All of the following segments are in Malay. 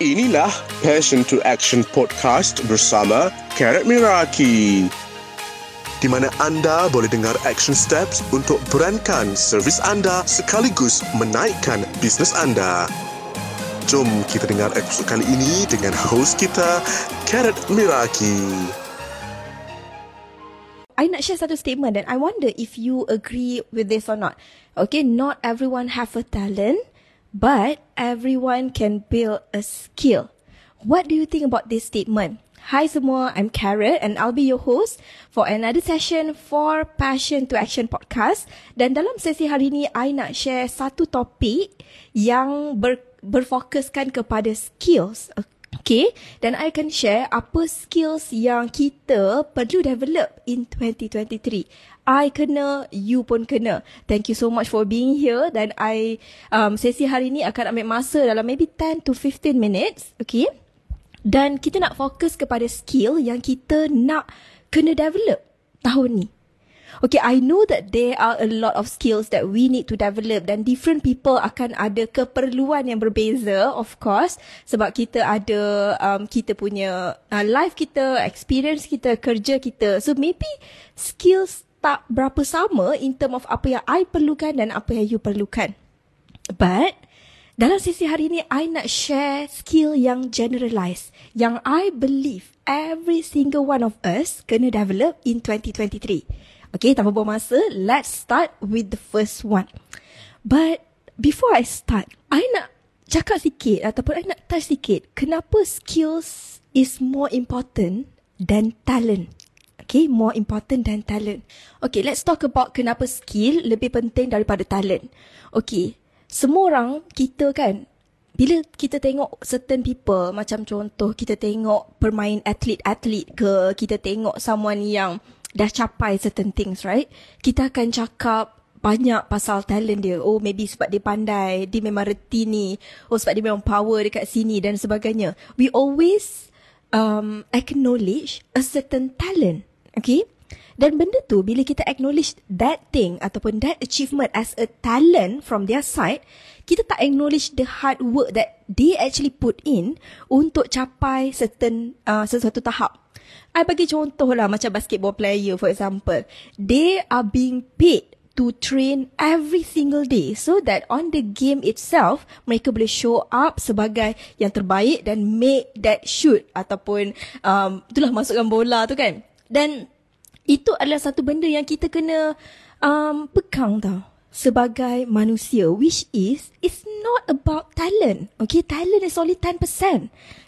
Inilah Passion to Action Podcast bersama Karat Miraki. Di mana anda boleh dengar action steps untuk berankan servis anda sekaligus menaikkan bisnes anda. Jom kita dengar episod kali ini dengan host kita, Karat Miraki. I nak share satu statement and I wonder if you agree with this or not. Okay, not everyone have a talent, but everyone can build a skill. What do you think about this statement? Hi semua, I'm Carrot and I'll be your host for another session for Passion to Action podcast. Dan dalam sesi hari ini, I nak share satu topik yang ber, berfokuskan kepada skills. Okay, dan I akan share apa skills yang kita perlu develop in 2023. I kena, you pun kena. Thank you so much for being here dan I um, sesi hari ini akan ambil masa dalam maybe 10 to 15 minutes. Okay. Dan kita nak fokus kepada skill yang kita nak kena develop tahun ni. Okay, I know that there are a lot of skills that we need to develop dan different people akan ada keperluan yang berbeza, of course. Sebab kita ada um, kita punya uh, life kita, experience kita, kerja kita. So maybe skills tak berapa sama in term of apa yang I perlukan dan apa yang you perlukan. But, dalam sesi hari ini, I nak share skill yang generalized. Yang I believe every single one of us kena develop in 2023. Okay, tanpa buang masa, let's start with the first one. But, before I start, I nak cakap sikit ataupun I nak touch sikit kenapa skills is more important than talent. Okay, more important than talent. Okay, let's talk about kenapa skill lebih penting daripada talent. Okay, semua orang kita kan, bila kita tengok certain people, macam contoh kita tengok permain atlet-atlet ke, kita tengok someone yang dah capai certain things, right? Kita akan cakap banyak pasal talent dia. Oh, maybe sebab dia pandai, dia memang reti ni. Oh, sebab dia memang power dekat sini dan sebagainya. We always um, acknowledge a certain talent. Okay? Dan benda tu bila kita acknowledge that thing ataupun that achievement as a talent from their side, kita tak acknowledge the hard work that they actually put in untuk capai certain uh, sesuatu tahap. I bagi contoh lah macam basketball player for example. They are being paid to train every single day so that on the game itself mereka boleh show up sebagai yang terbaik dan make that shoot ataupun um, itulah masukkan bola tu kan. Dan itu adalah satu benda yang kita kena um, pegang tau sebagai manusia which is it's not about talent. Okay, talent is only 10%.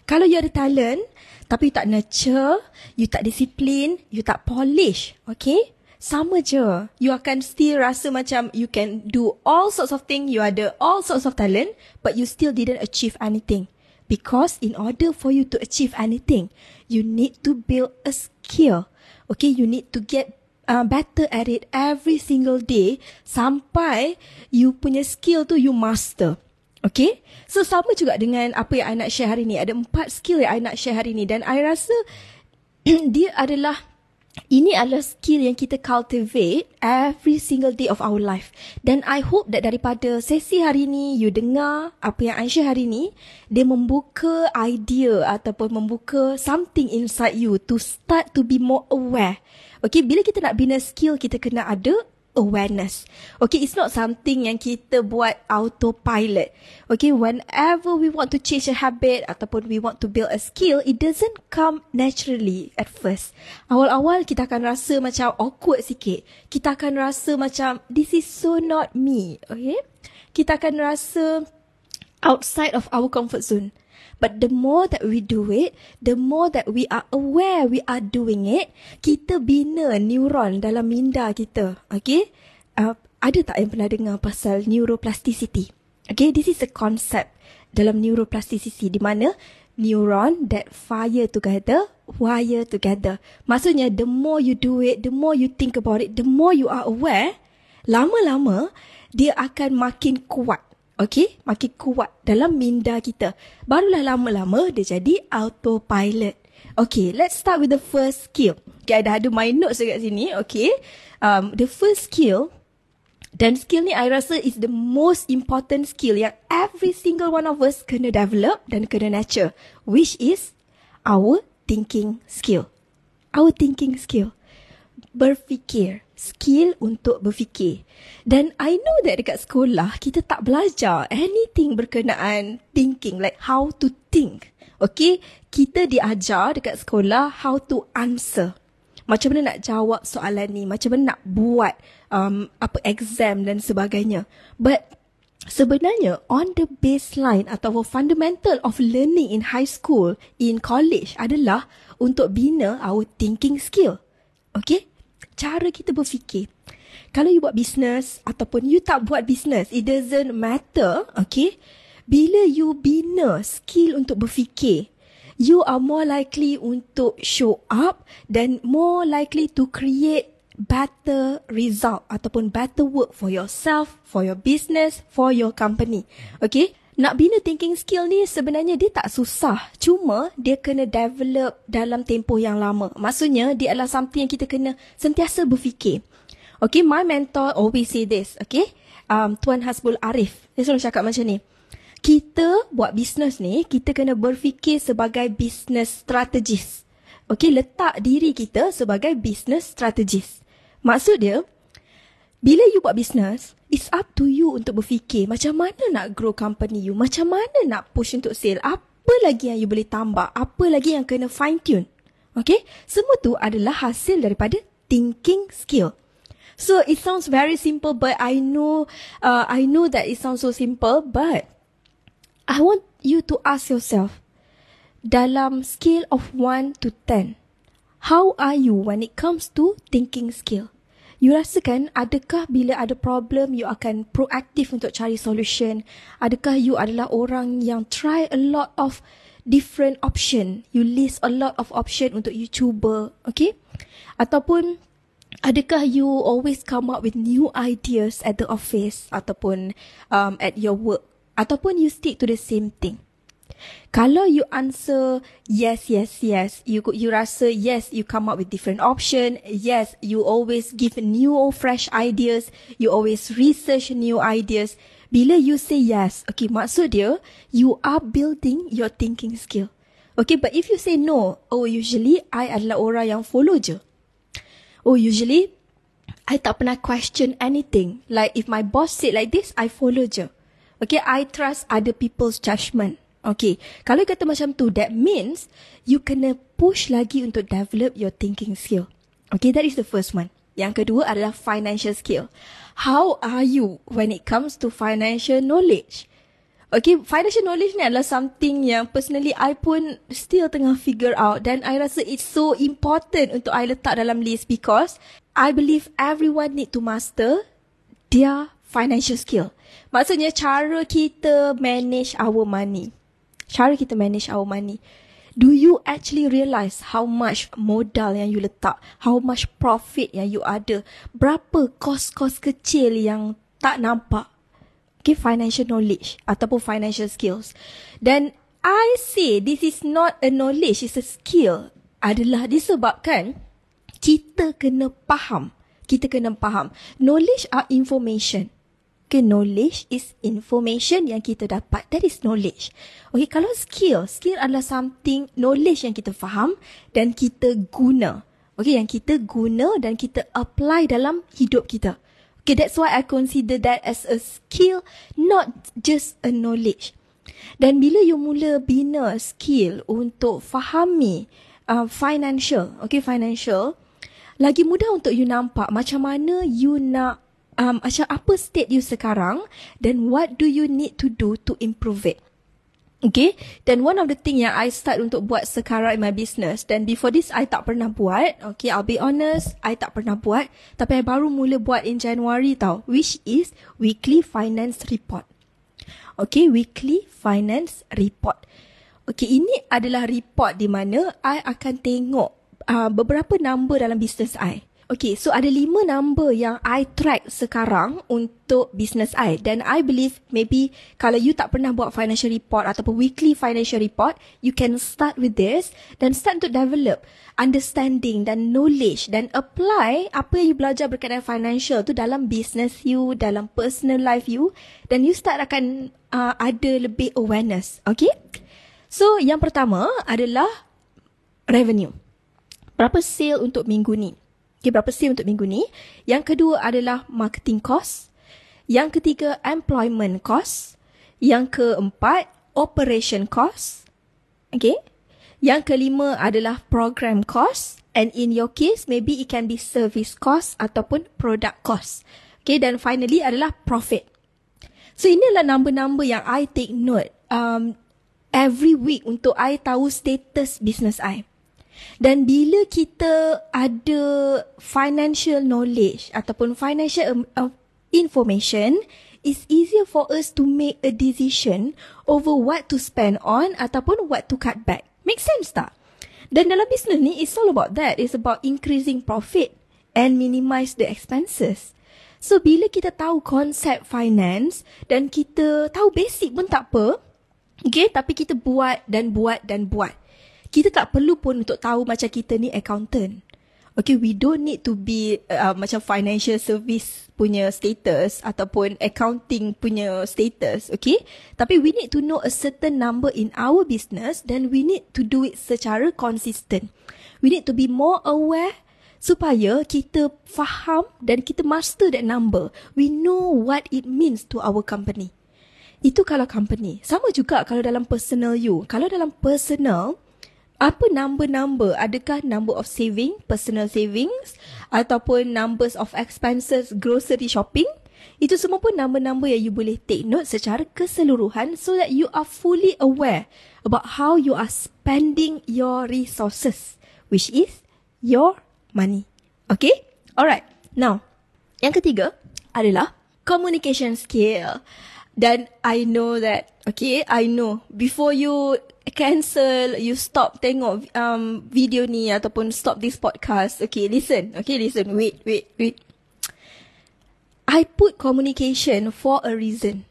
Kalau you ada talent tapi you tak nurture, you tak disiplin, you tak polish, okay? Sama je. You akan still rasa macam you can do all sorts of things, you ada all sorts of talent but you still didn't achieve anything. Because in order for you to achieve anything, you need to build a skill. Okay, you need to get uh, better at it every single day sampai you punya skill tu you master. Okay, so sama juga dengan apa yang I nak share hari ni. Ada empat skill yang I nak share hari ni dan I rasa dia adalah ini adalah skill yang kita cultivate every single day of our life. Dan I hope that daripada sesi hari ni, you dengar apa yang I share hari ni, dia membuka idea ataupun membuka something inside you to start to be more aware. Okay, bila kita nak bina skill, kita kena ada awareness. Okay, it's not something yang kita buat autopilot. Okay, whenever we want to change a habit ataupun we want to build a skill, it doesn't come naturally at first. Awal-awal kita akan rasa macam awkward sikit. Kita akan rasa macam this is so not me. Okay, kita akan rasa outside of our comfort zone. But the more that we do it, the more that we are aware we are doing it, kita bina neuron dalam minda kita. Okay? Uh, ada tak yang pernah dengar pasal neuroplasticity? Okay, this is a concept dalam neuroplasticity di mana neuron that fire together, wire together. Maksudnya, the more you do it, the more you think about it, the more you are aware, lama-lama dia akan makin kuat. Okay, makin kuat dalam minda kita. Barulah lama-lama dia jadi autopilot. Okay, let's start with the first skill. Okay, I dah ada my notes dekat sini. Okay, um, the first skill Dan skill ni I rasa is the most important skill yang every single one of us kena develop dan kena nurture. Which is our thinking skill. Our thinking skill. Berfikir. Skill untuk berfikir. Dan I know that dekat sekolah kita tak belajar anything berkenaan thinking. Like how to think. Okay. Kita diajar dekat sekolah how to answer macam mana nak jawab soalan ni, macam mana nak buat um, apa exam dan sebagainya. But sebenarnya on the baseline atau fundamental of learning in high school, in college adalah untuk bina our thinking skill. Okay? Cara kita berfikir. Kalau you buat business ataupun you tak buat business, it doesn't matter, okay? Bila you bina skill untuk berfikir, you are more likely untuk show up dan more likely to create better result ataupun better work for yourself, for your business, for your company. Okay? Nak bina thinking skill ni sebenarnya dia tak susah. Cuma dia kena develop dalam tempoh yang lama. Maksudnya dia adalah something yang kita kena sentiasa berfikir. Okay, my mentor always say this. Okay, um, Tuan Hasbul Arif. Dia selalu cakap macam ni kita buat bisnes ni, kita kena berfikir sebagai business strategis. Okay, letak diri kita sebagai business strategis. Maksud dia, bila you buat bisnes, it's up to you untuk berfikir macam mana nak grow company you, macam mana nak push untuk sale, apa lagi yang you boleh tambah, apa lagi yang kena fine tune. Okay, semua tu adalah hasil daripada thinking skill. So it sounds very simple, but I know, uh, I know that it sounds so simple, but I want you to ask yourself, dalam scale of 1 to 10, how are you when it comes to thinking skill? You rasakan adakah bila ada problem you akan proaktif untuk cari solution? Adakah you adalah orang yang try a lot of different option? You list a lot of option untuk you cuba, okay? Ataupun adakah you always come up with new ideas at the office ataupun um, at your work? ataupun you stick to the same thing. Kalau you answer yes, yes, yes, you you rasa yes, you come up with different option. Yes, you always give new or fresh ideas. You always research new ideas. Bila you say yes, okay, maksud dia, you are building your thinking skill. Okay, but if you say no, oh, usually I adalah orang yang follow je. Oh, usually I tak pernah question anything. Like if my boss said like this, I follow je. Okay, I trust other people's judgment. Okay, kalau kata macam tu, that means you kena push lagi untuk develop your thinking skill. Okay, that is the first one. Yang kedua adalah financial skill. How are you when it comes to financial knowledge? Okay, financial knowledge ni adalah something yang personally I pun still tengah figure out dan I rasa it's so important untuk I letak dalam list because I believe everyone need to master their financial skill. Maksudnya cara kita manage our money. Cara kita manage our money. Do you actually realize how much modal yang you letak? How much profit yang you ada? Berapa kos-kos kecil yang tak nampak? Okay, financial knowledge ataupun financial skills. Dan I say this is not a knowledge, it's a skill. Adalah disebabkan kita kena faham. Kita kena faham. Knowledge are information. Okay, knowledge is information yang kita dapat. That is knowledge. Okay, kalau skill, skill adalah something, knowledge yang kita faham dan kita guna. Okay, yang kita guna dan kita apply dalam hidup kita. Okay, that's why I consider that as a skill, not just a knowledge. Dan bila you mula bina skill untuk fahami uh, financial, okay, financial, lagi mudah untuk you nampak macam mana you nak um, macam apa state you sekarang then what do you need to do to improve it. Okay, then one of the thing yang I start untuk buat sekarang in my business, then before this I tak pernah buat, okay, I'll be honest, I tak pernah buat, tapi I baru mula buat in January tau, which is weekly finance report. Okay, weekly finance report. Okay, ini adalah report di mana I akan tengok uh, beberapa number dalam business I. Okay, so ada lima number yang I track sekarang untuk business I. Dan I believe maybe kalau you tak pernah buat financial report ataupun weekly financial report, you can start with this dan start to develop understanding dan knowledge dan apply apa yang you belajar berkaitan financial tu dalam business you, dalam personal life you dan you start akan uh, ada lebih awareness. Okay? So, yang pertama adalah revenue. Berapa sale untuk minggu ni? Okay, berapa sale untuk minggu ni? Yang kedua adalah marketing cost. Yang ketiga, employment cost. Yang keempat, operation cost. Okay. Yang kelima adalah program cost. And in your case, maybe it can be service cost ataupun product cost. Okay, dan finally adalah profit. So, inilah number-number yang I take note um, every week untuk I tahu status business I. Dan bila kita ada financial knowledge ataupun financial um, uh, information, it's easier for us to make a decision over what to spend on ataupun what to cut back. Make sense tak? Dan dalam business ni, it's all about that. It's about increasing profit and minimize the expenses. So, bila kita tahu konsep finance dan kita tahu basic pun tak apa, okay, tapi kita buat dan buat dan buat kita tak perlu pun untuk tahu macam kita ni accountant. Okay, we don't need to be uh, macam financial service punya status ataupun accounting punya status, okay? Tapi we need to know a certain number in our business then we need to do it secara consistent. We need to be more aware supaya kita faham dan kita master that number. We know what it means to our company. Itu kalau company. Sama juga kalau dalam personal you. Kalau dalam personal, apa number-number? Adakah number of saving, personal savings ataupun numbers of expenses, grocery shopping? Itu semua pun number-number yang you boleh take note secara keseluruhan so that you are fully aware about how you are spending your resources, which is your money. Okay? Alright. Now, yang ketiga adalah communication skill. Dan I know that, okay, I know before you cancel, you stop tengok um, video ni ataupun stop this podcast, okay, listen, okay, listen, wait, wait, wait. I put communication for a reason.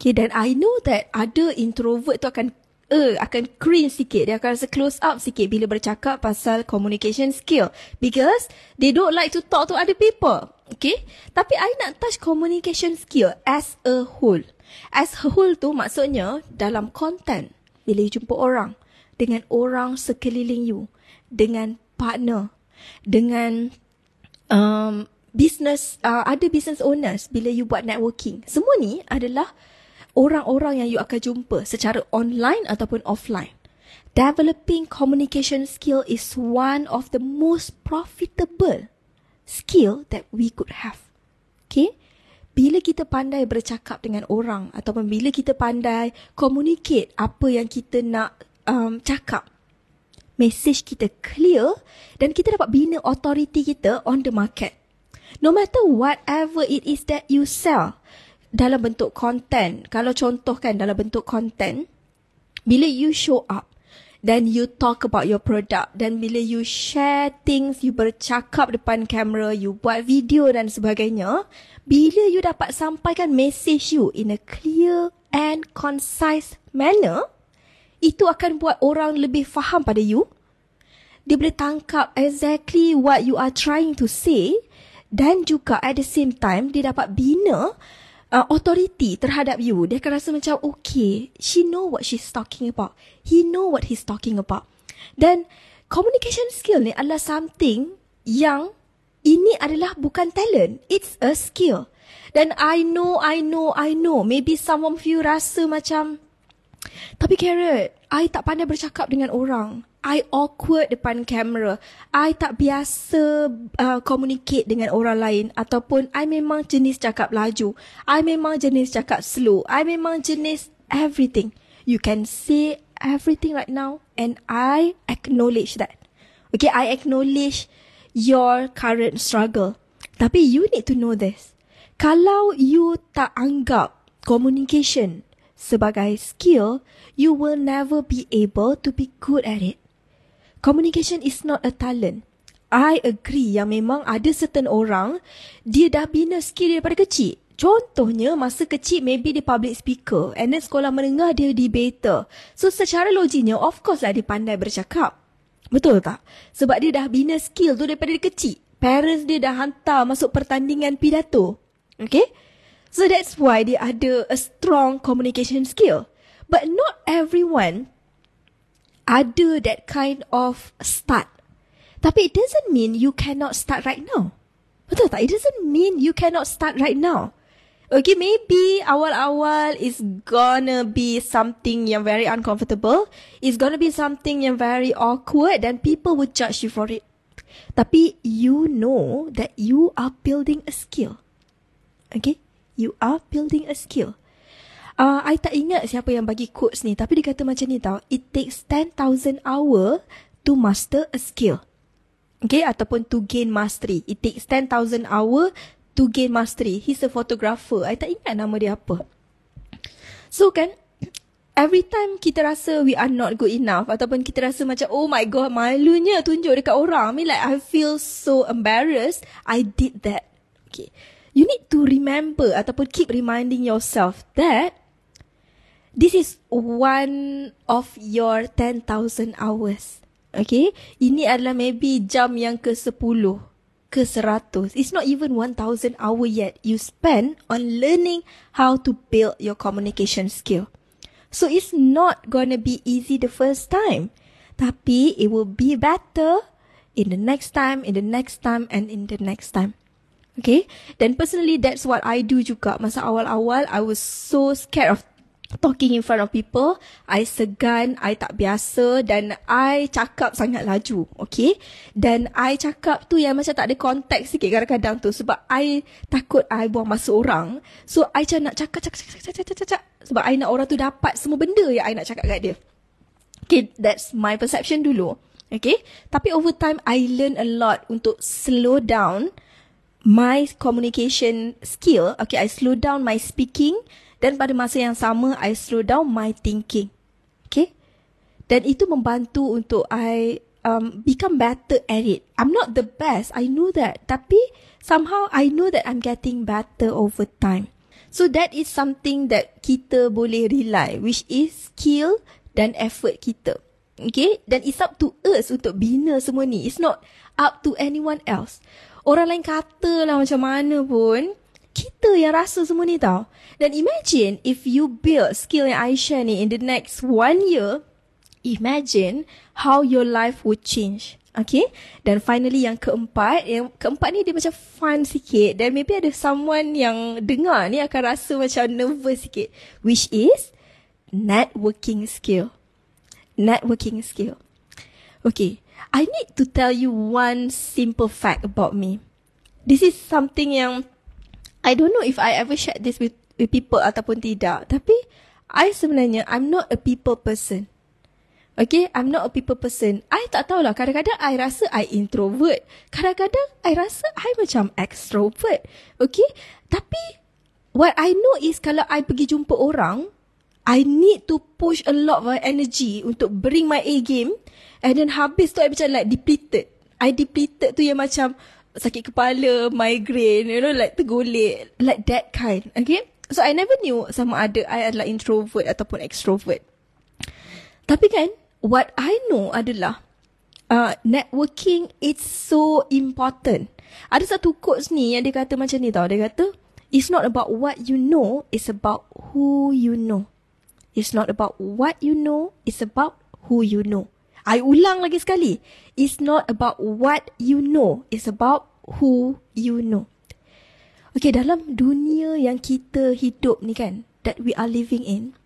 Okay, dan I know that ada introvert tu akan uh, akan cringe sikit. Dia akan rasa close up sikit bila bercakap pasal communication skill. Because they don't like to talk to other people. Okay? Tapi I nak touch communication skill as a whole. As a whole tu maksudnya dalam content. Bila you jumpa orang. Dengan orang sekeliling you. Dengan partner. Dengan um, business, uh, ada business owners bila you buat networking. Semua ni adalah orang-orang yang you akan jumpa secara online ataupun offline. Developing communication skill is one of the most profitable skill that we could have. Okay? Bila kita pandai bercakap dengan orang ataupun bila kita pandai communicate apa yang kita nak um, cakap, message kita clear dan kita dapat bina authority kita on the market. No matter whatever it is that you sell dalam bentuk content, kalau contohkan dalam bentuk content, bila you show up, then you talk about your product. Dan bila you share things you bercakap depan kamera you buat video dan sebagainya bila you dapat sampaikan message you in a clear and concise manner itu akan buat orang lebih faham pada you. Dia boleh tangkap exactly what you are trying to say dan juga at the same time dia dapat bina uh, authority terhadap you, dia akan rasa macam okay, she know what she's talking about. He know what he's talking about. Dan communication skill ni adalah something yang ini adalah bukan talent. It's a skill. Dan I know, I know, I know. Maybe some of you rasa macam, tapi Carrot, I tak pandai bercakap dengan orang. I awkward depan kamera. I tak biasa uh, communicate dengan orang lain ataupun I memang jenis cakap laju. I memang jenis cakap slow. I memang jenis everything. You can say everything right now and I acknowledge that. Okay, I acknowledge your current struggle. Tapi you need to know this. Kalau you tak anggap communication sebagai skill, you will never be able to be good at it. Communication is not a talent. I agree yang memang ada certain orang dia dah bina skill daripada kecil. Contohnya masa kecil maybe dia public speaker and then sekolah menengah dia debater. So secara logiknya of course lah dia pandai bercakap. Betul tak? Sebab dia dah bina skill tu daripada dia kecil. Parents dia dah hantar masuk pertandingan pidato. Okay? So that's why dia ada a strong communication skill. But not everyone ada that kind of start. Tapi it doesn't mean you cannot start right now. Betul tak? It doesn't mean you cannot start right now. Okay, maybe awal-awal is gonna be something yang very uncomfortable. It's gonna be something yang very awkward and people will judge you for it. Tapi you know that you are building a skill. Okay? You are building a skill. Uh, I tak ingat siapa yang bagi quotes ni. Tapi dia kata macam ni tau. It takes 10,000 hour to master a skill. Okay? Ataupun to gain mastery. It takes 10,000 hour to gain mastery. He's a photographer. I tak ingat nama dia apa. So kan, every time kita rasa we are not good enough ataupun kita rasa macam oh my god malunya tunjuk dekat orang. I mean like I feel so embarrassed. I did that. Okay. You need to remember ataupun keep reminding yourself that this is one of your 10,000 hours. Okay. Ini adalah maybe jam yang ke-10 ke 100. It's not even 1000 hour yet you spend on learning how to build your communication skill. So it's not gonna be easy the first time. Tapi it will be better in the next time, in the next time and in the next time. Okay? Then personally that's what I do juga. Masa awal-awal I was so scared of talking in front of people, I segan, I tak biasa dan I cakap sangat laju, okay? Dan I cakap tu yang macam tak ada konteks sikit kadang-kadang tu sebab I takut I buang masa orang. So, I macam nak cakap, cakap, cakap, cakap, cakap, cakap, sebab I nak orang tu dapat semua benda yang I nak cakap kat dia. Okay, that's my perception dulu. Okay, tapi over time, I learn a lot untuk slow down my communication skill. Okay, I slow down my speaking dan pada masa yang sama, I slow down my thinking. Okay? Dan itu membantu untuk I um, become better at it. I'm not the best. I know that. Tapi somehow I know that I'm getting better over time. So that is something that kita boleh rely. Which is skill dan effort kita. Okay? Dan it's up to us untuk bina semua ni. It's not up to anyone else. Orang lain kata lah macam mana pun kita yang rasa semua ni tau. Dan imagine if you build skill yang I share ni in the next one year, imagine how your life would change. Okay? Dan finally yang keempat, yang keempat ni dia macam fun sikit. Dan maybe ada someone yang dengar ni akan rasa macam nervous sikit. Which is networking skill. Networking skill. Okay. I need to tell you one simple fact about me. This is something yang I don't know if I ever shared this with, with people ataupun tidak. Tapi, I sebenarnya, I'm not a people person. Okay, I'm not a people person. I tak tahulah, kadang-kadang I rasa I introvert. Kadang-kadang I rasa I macam extrovert. Okay, tapi what I know is kalau I pergi jumpa orang, I need to push a lot of energy untuk bring my A game. And then habis tu I macam like depleted. I depleted tu yang macam, sakit kepala, migraine, you know, like tergolek, like that kind. Okay? So, I never knew sama ada I adalah introvert ataupun extrovert. Tapi kan, what I know adalah uh, networking it's so important. Ada satu quotes ni yang dia kata macam ni tau. Dia kata, it's not about what you know, it's about who you know. It's not about what you know, it's about who you know. I ulang lagi sekali. It's not about what you know. It's about who you know. Okay, dalam dunia yang kita hidup ni kan, that we are living in,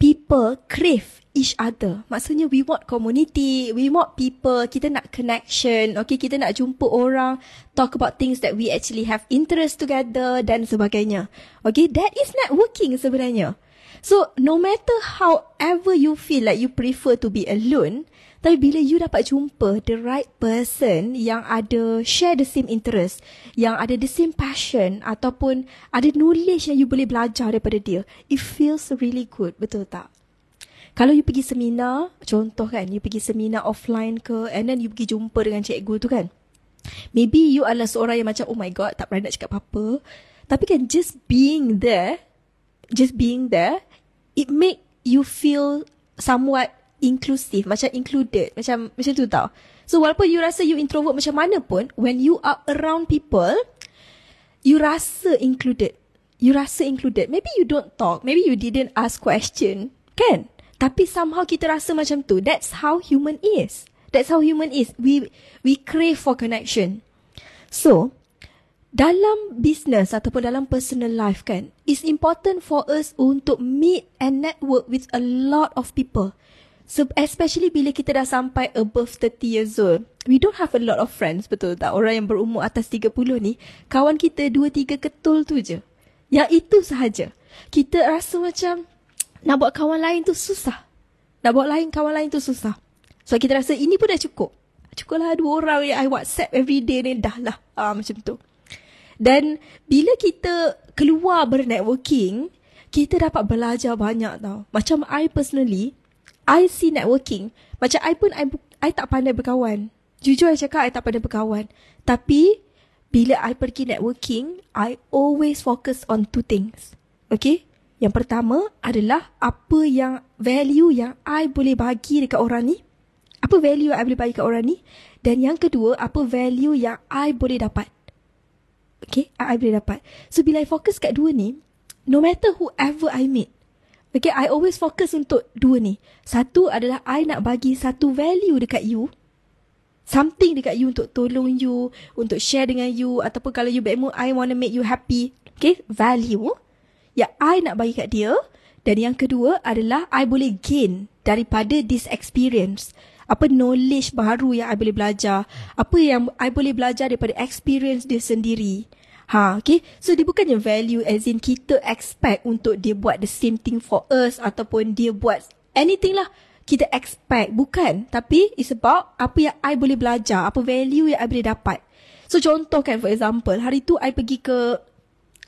people crave each other. Maksudnya we want community, we want people, kita nak connection, okay, kita nak jumpa orang, talk about things that we actually have interest together dan sebagainya. Okay, that is networking sebenarnya. So, no matter however you feel like you prefer to be alone, tapi bila you dapat jumpa the right person yang ada share the same interest, yang ada the same passion ataupun ada knowledge yang you boleh belajar daripada dia, it feels really good, betul tak? Kalau you pergi seminar, contoh kan, you pergi seminar offline ke, and then you pergi jumpa dengan cikgu tu kan. Maybe you adalah seorang yang macam, oh my god, tak pernah nak cakap apa-apa. Tapi kan, just being there, just being there, it make you feel somewhat inclusive, macam included, macam macam tu tau. So walaupun you rasa you introvert macam mana pun, when you are around people, you rasa included. You rasa included. Maybe you don't talk, maybe you didn't ask question, kan? Tapi somehow kita rasa macam tu. That's how human is. That's how human is. We we crave for connection. So, dalam business ataupun dalam personal life kan, it's important for us untuk meet and network with a lot of people. So, especially bila kita dah sampai above 30 years old. We don't have a lot of friends, betul tak? Orang yang berumur atas 30 ni, kawan kita 2-3 ketul tu je. Yang itu sahaja. Kita rasa macam, nak buat kawan lain tu susah. Nak buat lain kawan lain tu susah. So kita rasa ini pun dah cukup. Cukuplah dua orang yang I WhatsApp every day ni dah lah. Uh, macam tu. Dan bila kita keluar bernetworking, kita dapat belajar banyak tau. Macam I personally, I see networking. Macam I pun, I, I tak pandai berkawan. Jujur I cakap, I tak pandai berkawan. Tapi, bila I pergi networking, I always focus on two things. Okay? Yang pertama adalah apa yang value yang I boleh bagi dekat orang ni. Apa value yang I boleh bagi dekat orang ni. Dan yang kedua, apa value yang I boleh dapat. Okay, I boleh dapat. So, bila I fokus kat dua ni, no matter whoever I meet, okay, I always focus untuk dua ni. Satu adalah I nak bagi satu value dekat you. Something dekat you untuk tolong you, untuk share dengan you. Ataupun kalau you bad mood, I want to make you happy. Okay, value yang I nak bagi kat dia dan yang kedua adalah I boleh gain daripada this experience. Apa knowledge baru yang I boleh belajar. Apa yang I boleh belajar daripada experience dia sendiri. Ha, okay. So, dia bukannya value as in kita expect untuk dia buat the same thing for us ataupun dia buat anything lah. Kita expect. Bukan. Tapi, it's about apa yang I boleh belajar. Apa value yang I boleh dapat. So, contoh kan, for example, hari tu I pergi ke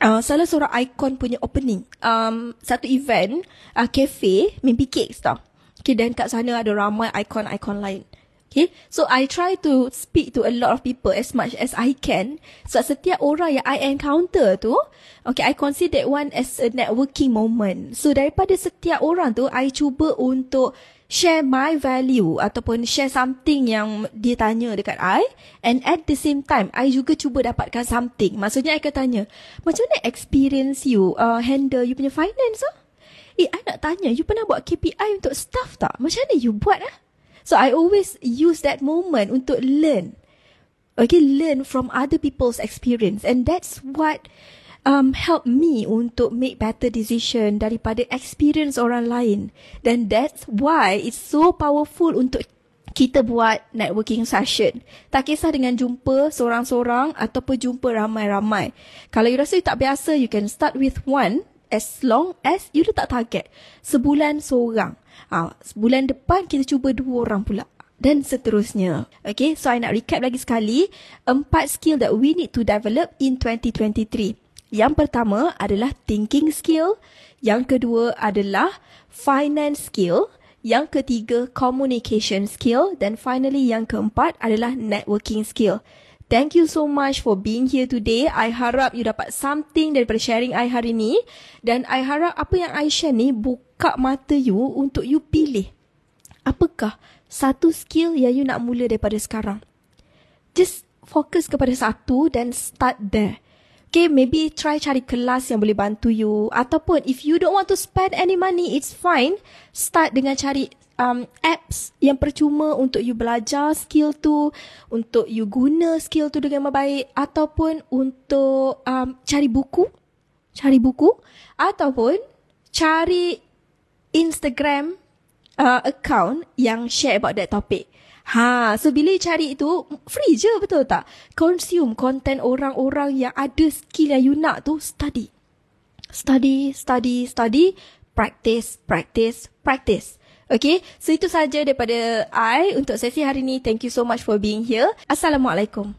uh, salah seorang ikon punya opening. Um, satu event, uh, cafe, mimpi cakes tau. Okay, dan kat sana ada ramai ikon-ikon lain. Okay, so I try to speak to a lot of people as much as I can. So, setiap orang yang I encounter tu, okay, I consider that one as a networking moment. So, daripada setiap orang tu, I cuba untuk share my value ataupun share something yang dia tanya dekat I and at the same time I juga cuba dapatkan something. Maksudnya I akan tanya, macam mana experience you uh, handle you punya finance ah? Eh, I nak tanya, you pernah buat KPI untuk staff tak? Macam mana you buat ah? So I always use that moment untuk learn. Okay, learn from other people's experience and that's what um, help me untuk make better decision daripada experience orang lain. Dan that's why it's so powerful untuk kita buat networking session. Tak kisah dengan jumpa seorang-seorang ataupun jumpa ramai-ramai. Kalau you rasa you tak biasa, you can start with one as long as you letak target. Sebulan seorang. Ha, sebulan depan kita cuba dua orang pula. Dan seterusnya. Okay, so I nak recap lagi sekali. Empat skill that we need to develop in 2023. Yang pertama adalah thinking skill, yang kedua adalah finance skill, yang ketiga communication skill dan finally yang keempat adalah networking skill. Thank you so much for being here today. I harap you dapat something daripada sharing I hari ni dan I harap apa yang I share ni buka mata you untuk you pilih. Apakah satu skill yang you nak mula daripada sekarang? Just fokus kepada satu dan start there. Okay, maybe try cari kelas yang boleh bantu you. Ataupun if you don't want to spend any money, it's fine. Start dengan cari um, apps yang percuma untuk you belajar skill tu. Untuk you guna skill tu dengan baik. Ataupun untuk um, cari buku. Cari buku. Ataupun cari Instagram uh, account yang share about that topic. Ha, so bila cari itu free je betul tak? Consume content orang-orang yang ada skill yang you nak tu study. Study, study, study, practice, practice, practice. Okay, so itu saja daripada I untuk sesi hari ini. Thank you so much for being here. Assalamualaikum.